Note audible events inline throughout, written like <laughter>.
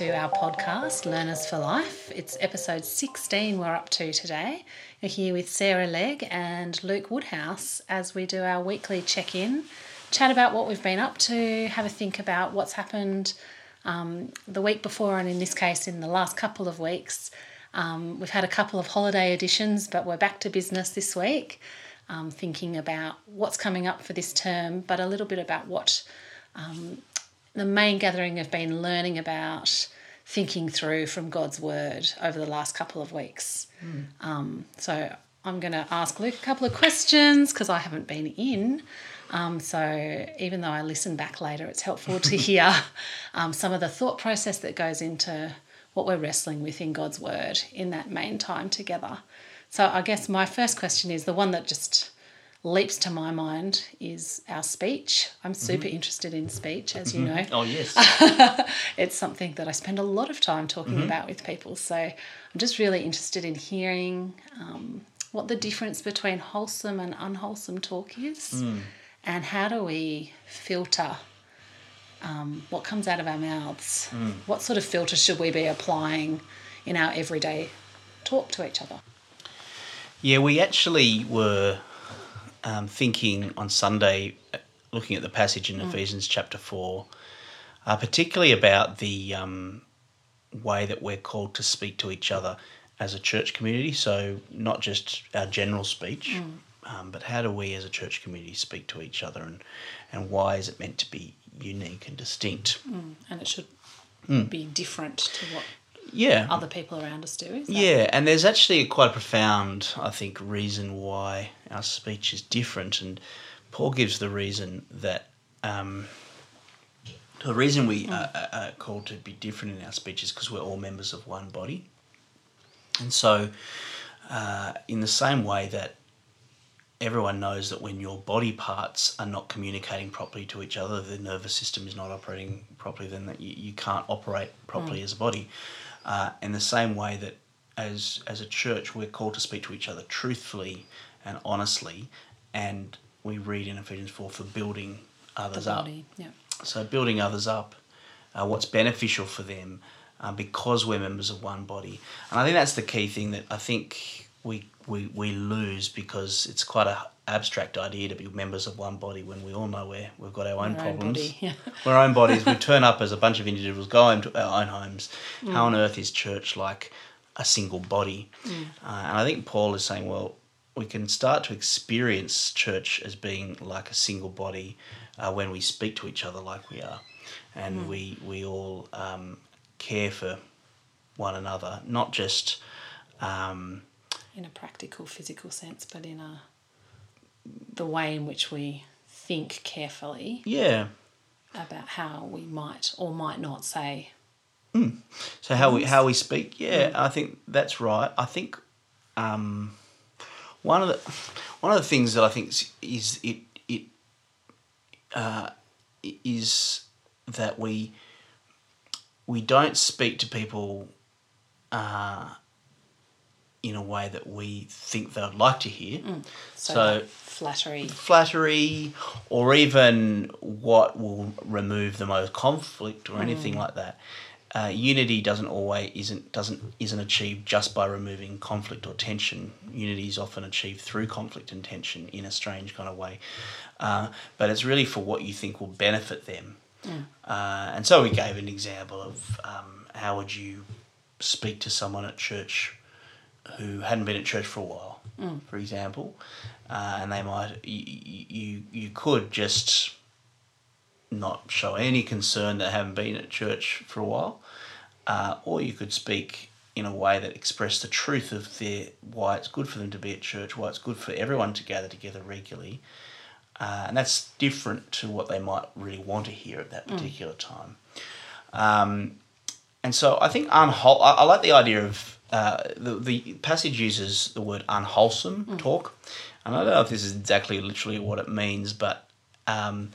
to our podcast, Learners for Life. It's episode 16 we're up to today. You're here with Sarah Legg and Luke Woodhouse as we do our weekly check in, chat about what we've been up to, have a think about what's happened um, the week before, and in this case, in the last couple of weeks. Um, we've had a couple of holiday editions, but we're back to business this week, um, thinking about what's coming up for this term, but a little bit about what um, the main gathering have been learning about thinking through from God's Word over the last couple of weeks. Mm. Um, so I'm going to ask Luke a couple of questions because I haven't been in. Um, so even though I listen back later, it's helpful to <laughs> hear um, some of the thought process that goes into what we're wrestling with in God's Word in that main time together. So I guess my first question is the one that just leaps to my mind is our speech. I'm super mm-hmm. interested in speech, as you mm-hmm. know. Oh, yes. <laughs> it's something that I spend a lot of time talking mm-hmm. about with people. So I'm just really interested in hearing um, what the difference between wholesome and unwholesome talk is mm. and how do we filter um, what comes out of our mouths. Mm. What sort of filter should we be applying in our everyday talk to each other? Yeah, we actually were um, thinking on Sunday, uh, looking at the passage in mm. Ephesians chapter 4, uh, particularly about the um, way that we're called to speak to each other as a church community. So, not just our general speech, mm. um, but how do we as a church community speak to each other and, and why is it meant to be unique and distinct? Mm. And it should mm. be different to what yeah other people around us do. Yeah, and there's actually quite a profound, I think, reason why our speech is different, and Paul gives the reason that um, the reason we mm. are, are, called to be different in our speech is because we're all members of one body, and so uh, in the same way that everyone knows that when your body parts are not communicating properly to each other, the nervous system is not operating properly, then that you, you can't operate properly mm. as a body. Uh, in the same way that as as a church we're called to speak to each other truthfully and honestly, and we read in Ephesians four for building others up. Yeah. So building others up, uh, what's beneficial for them, uh, because we're members of one body, and I think that's the key thing that I think we we, we lose because it's quite a abstract idea to be members of one body when we all know where we've got our own our problems. Own yeah. <laughs> We're our own bodies. we <laughs> turn up as a bunch of individuals, go home to our own homes. Mm. How on earth is church like a single body? Mm. Uh, and I think Paul is saying, well, we can start to experience church as being like a single body uh, when we speak to each other like we are, and mm. we we all um, care for one another, not just. Um, in a practical physical sense, but in a the way in which we think carefully. Yeah. About how we might or might not say. Mm. So how we how we speak, yeah, mm. I think that's right. I think um, one of the one of the things that I think is, is it it uh, is that we we don't speak to people uh, in a way that we think they'd like to hear. Mm. So, so flattery, flattery, or even what will remove the most conflict or mm. anything like that. Uh, unity doesn't always isn't doesn't isn't achieved just by removing conflict or tension. Unity is often achieved through conflict and tension in a strange kind of way, uh, but it's really for what you think will benefit them. Mm. Uh, and so we gave an example of um, how would you speak to someone at church who hadn't been at church for a while, mm. for example, uh, and they might you, you you could just not show any concern that haven't been at church for a while, uh, or you could speak in a way that expressed the truth of their why it's good for them to be at church, why it's good for everyone to gather together regularly, uh, and that's different to what they might really want to hear at that mm. particular mm. time. Um, and so I think unwhole. I, I like the idea of uh, the, the passage uses the word unwholesome mm. talk. And I don't know if this is exactly literally what it means, but um,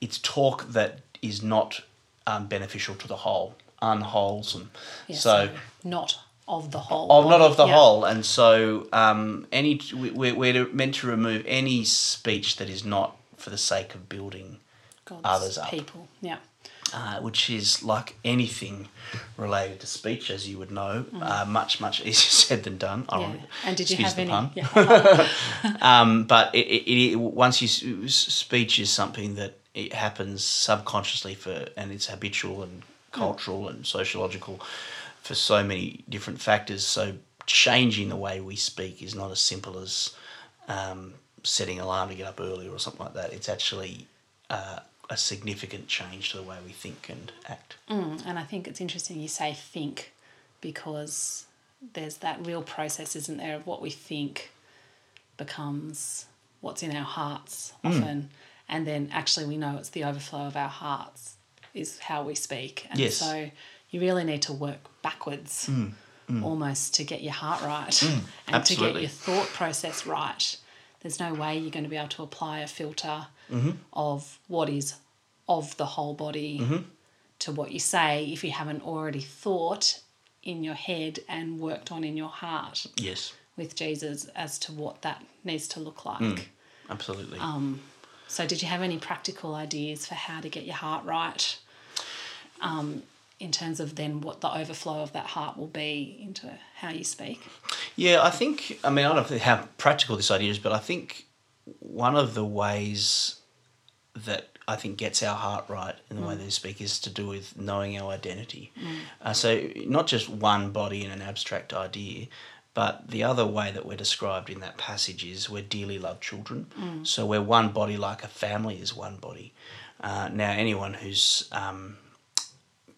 it's talk that is not um, beneficial to the whole, unwholesome. Yes, so, not of the whole. Of, not of the yeah. whole. And so um, any we're, we're meant to remove any speech that is not for the sake of building God's others up. People, yeah. Uh, which is like anything related to speech, as you would know, uh, much much <laughs> easier said than done. Mm. Yeah. And did you Excuse have any? pun. Yeah. <laughs> <laughs> Um, but it, it, it, once you speech is something that it happens subconsciously for, and it's habitual and cultural and sociological for so many different factors. So changing the way we speak is not as simple as um, setting alarm to get up earlier or something like that. It's actually uh, a significant change to the way we think and act. Mm, and I think it's interesting you say think because there's that real process, isn't there, of what we think becomes what's in our hearts Mm. often. And then actually we know it's the overflow of our hearts is how we speak. And Yes. so you really need to work backwards almost to get your heart right <laughs> and to get your thought process right. There's no way you're going to be able to apply a filter mm-hmm. of what is of the whole body mm-hmm. to what you say if you haven't already thought in your head and worked on in your heart Yes, with Jesus as to what that needs to look like. Mm. absolutely. Um, so, did you have any practical ideas for how to get your heart right? Um, in terms of then what the overflow of that heart will be into how you speak. Yeah, I think, I mean, I don't know how practical this idea is, but I think one of the ways that I think gets our heart right in the way they speak is to do with knowing our identity. Uh, so, not just one body in an abstract idea, but the other way that we're described in that passage is we're dearly loved children. So, we're one body like a family is one body. Uh, now, anyone who's um,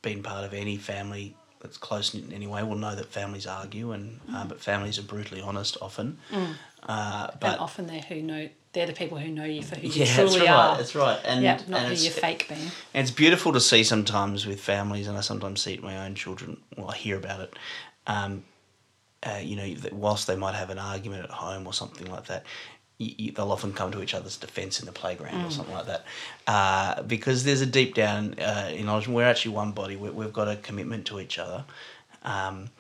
been part of any family that's close in any way will know that families argue, and uh, but families are brutally honest often. Uh, but and often they're who know they're the people who know you for who you yeah, that's truly right. are. That's right. And, yeah, not and who you're fake being. and it's beautiful to see sometimes with families, and I sometimes see it in my own children. Well, I hear about it. Um, uh, you know, whilst they might have an argument at home or something like that, y y they'll often come to each other's defence in the playground or something like that, uh, because there's a deep down uh, acknowledgement we're actually one body. We, we've got a commitment to each other, um,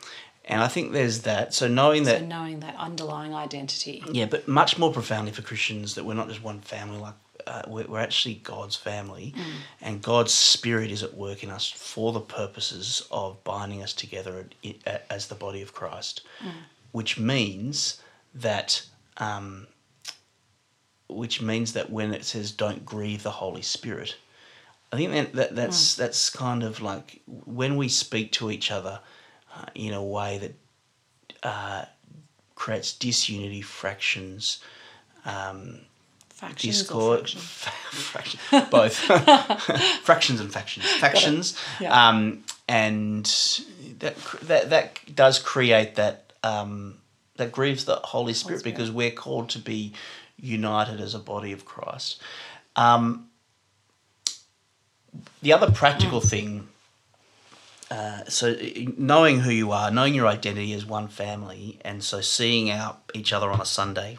and I think there's that. So knowing that knowing that underlying identity. yeah, but much more profoundly for Christians that we're not just one family, like uh, we're, we're actually God's family, and God's Spirit is at work in us for the purposes of binding us together i- a- as the body of Christ, which means that. Um, which means that when it says "don't grieve the Holy Spirit," I think that, that that's that's kind of like when we speak to each other uh, in a way that uh, creates disunity, fractions, um, Factions or discord, fraction? <laughs> fraction, both <laughs> fractions and factions, factions, Yeah. um, and that that that does create that um, that grieves the Holy Spirit, Spirit. because we're called to be united as a body of Christ. Um, the other practical thing. Uh, so knowing who you are, knowing your identity as one family, and so seeing out each other on a Sunday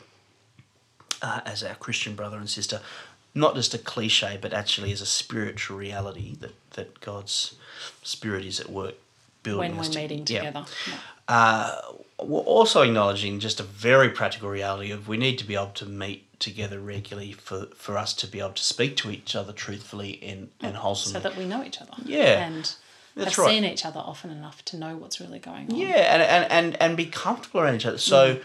uh, as our Christian brother and sister, not just a cliche, but actually as a spiritual reality that, that God's Spirit is at work building when us we're to- meeting yeah. together. Yeah. Uh, we're also acknowledging just a very practical reality of we need to be able to meet together regularly for, for us to be able to speak to each other truthfully and, and wholesomely. So that we know each other. Yeah, And that's have right. seen each other often enough to know what's really going on. Yeah, and, and, and, and be comfortable around each other. So,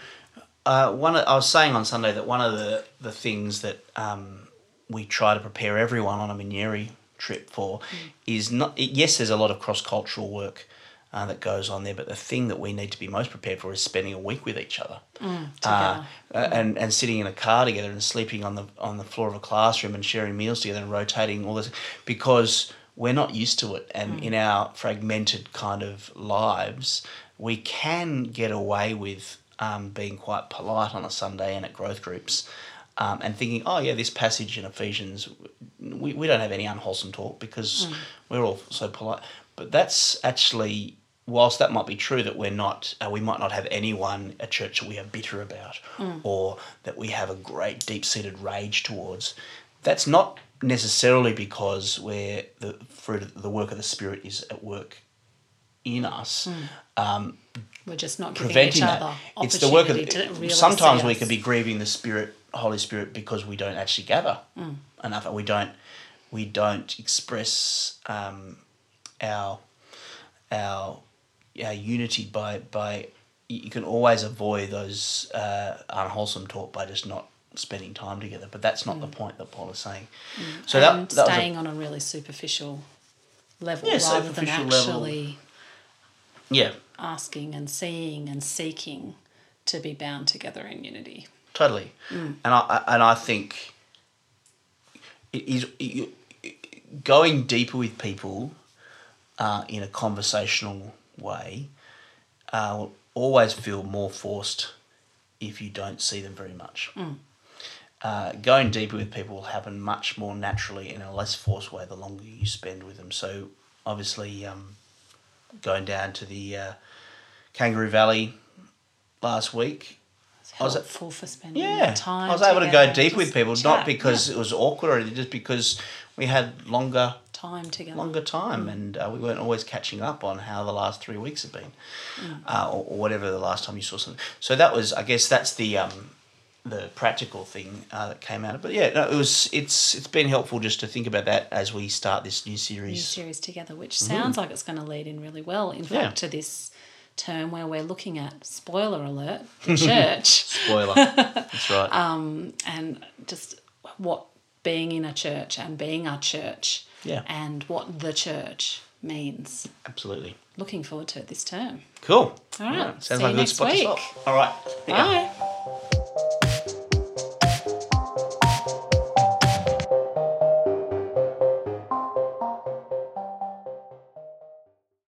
uh, one of, I was saying on Sunday that one of the, the things that um, we try to prepare everyone on a Minyerri trip for is not, yes, there's a lot of cross cultural work uh, that goes on there, but the thing that we need to be most prepared for is spending a week with each other. Uh, together. uh, and and sitting in a car together and sleeping on the on the floor of a classroom and sharing meals together and rotating all this because we're not used to it and in our fragmented kind of lives we can get away with um, being quite polite on a Sunday and at growth groups um, and thinking oh yeah this passage in Ephesians we, we don't have any unwholesome talk because we're all so polite but that's actually whilst that might be true that we're not uh, we might not have anyone at church that we are bitter about or that we have a great deep-seated rage towards that's not necessarily because we're the fruit of the work of the spirit is at work in us. Um, We're just not giving preventing each that. other it's the work of sometimes we could be grieving the spirit holy spirit because we don't actually gather Mm. enough and we don't we don't express um, our our our unity by by you can always avoid those uh, unwholesome talk by just not spending time together. But that's not the point that Paul is saying. So Mm. and that, that was a- staying on a really superficial level Yeah, rather than superficial level. actually yeah, asking and seeing and seeking to be bound together in unity. totally. And I and I think it is it, going deeper with people uh, in a conversational way uh, will always feel more forced if you don't see them very much. Uh, going deeper with people will happen much more naturally in a less forced way the longer you spend with them. So obviously, um, going down to the uh, Kangaroo Valley last week, I was- helpful for spending yeah, time. I was able to go deep with people, chat, not because yeah. it was awkward or just because we had longer time together. longer time and uh, we weren't always catching up on how the last three weeks have been Mm. uh, or, or whatever the last time you saw something so that was i guess that's the um, the practical thing uh, that came out of it but yeah no, it was it's it's been helpful just to think about that as we start this new new series series together, which sounds like it's going to lead in really well. In fact, Yeah. to this term where we're looking at spoiler alert, <laughs> the church, spoiler <laughs> that's right Um, and just what being in a church and being a church, Yeah. and what the church means. absolutely Looking forward to it this term. cool All right, sounds see like a good spot week. to stop all right. Bye.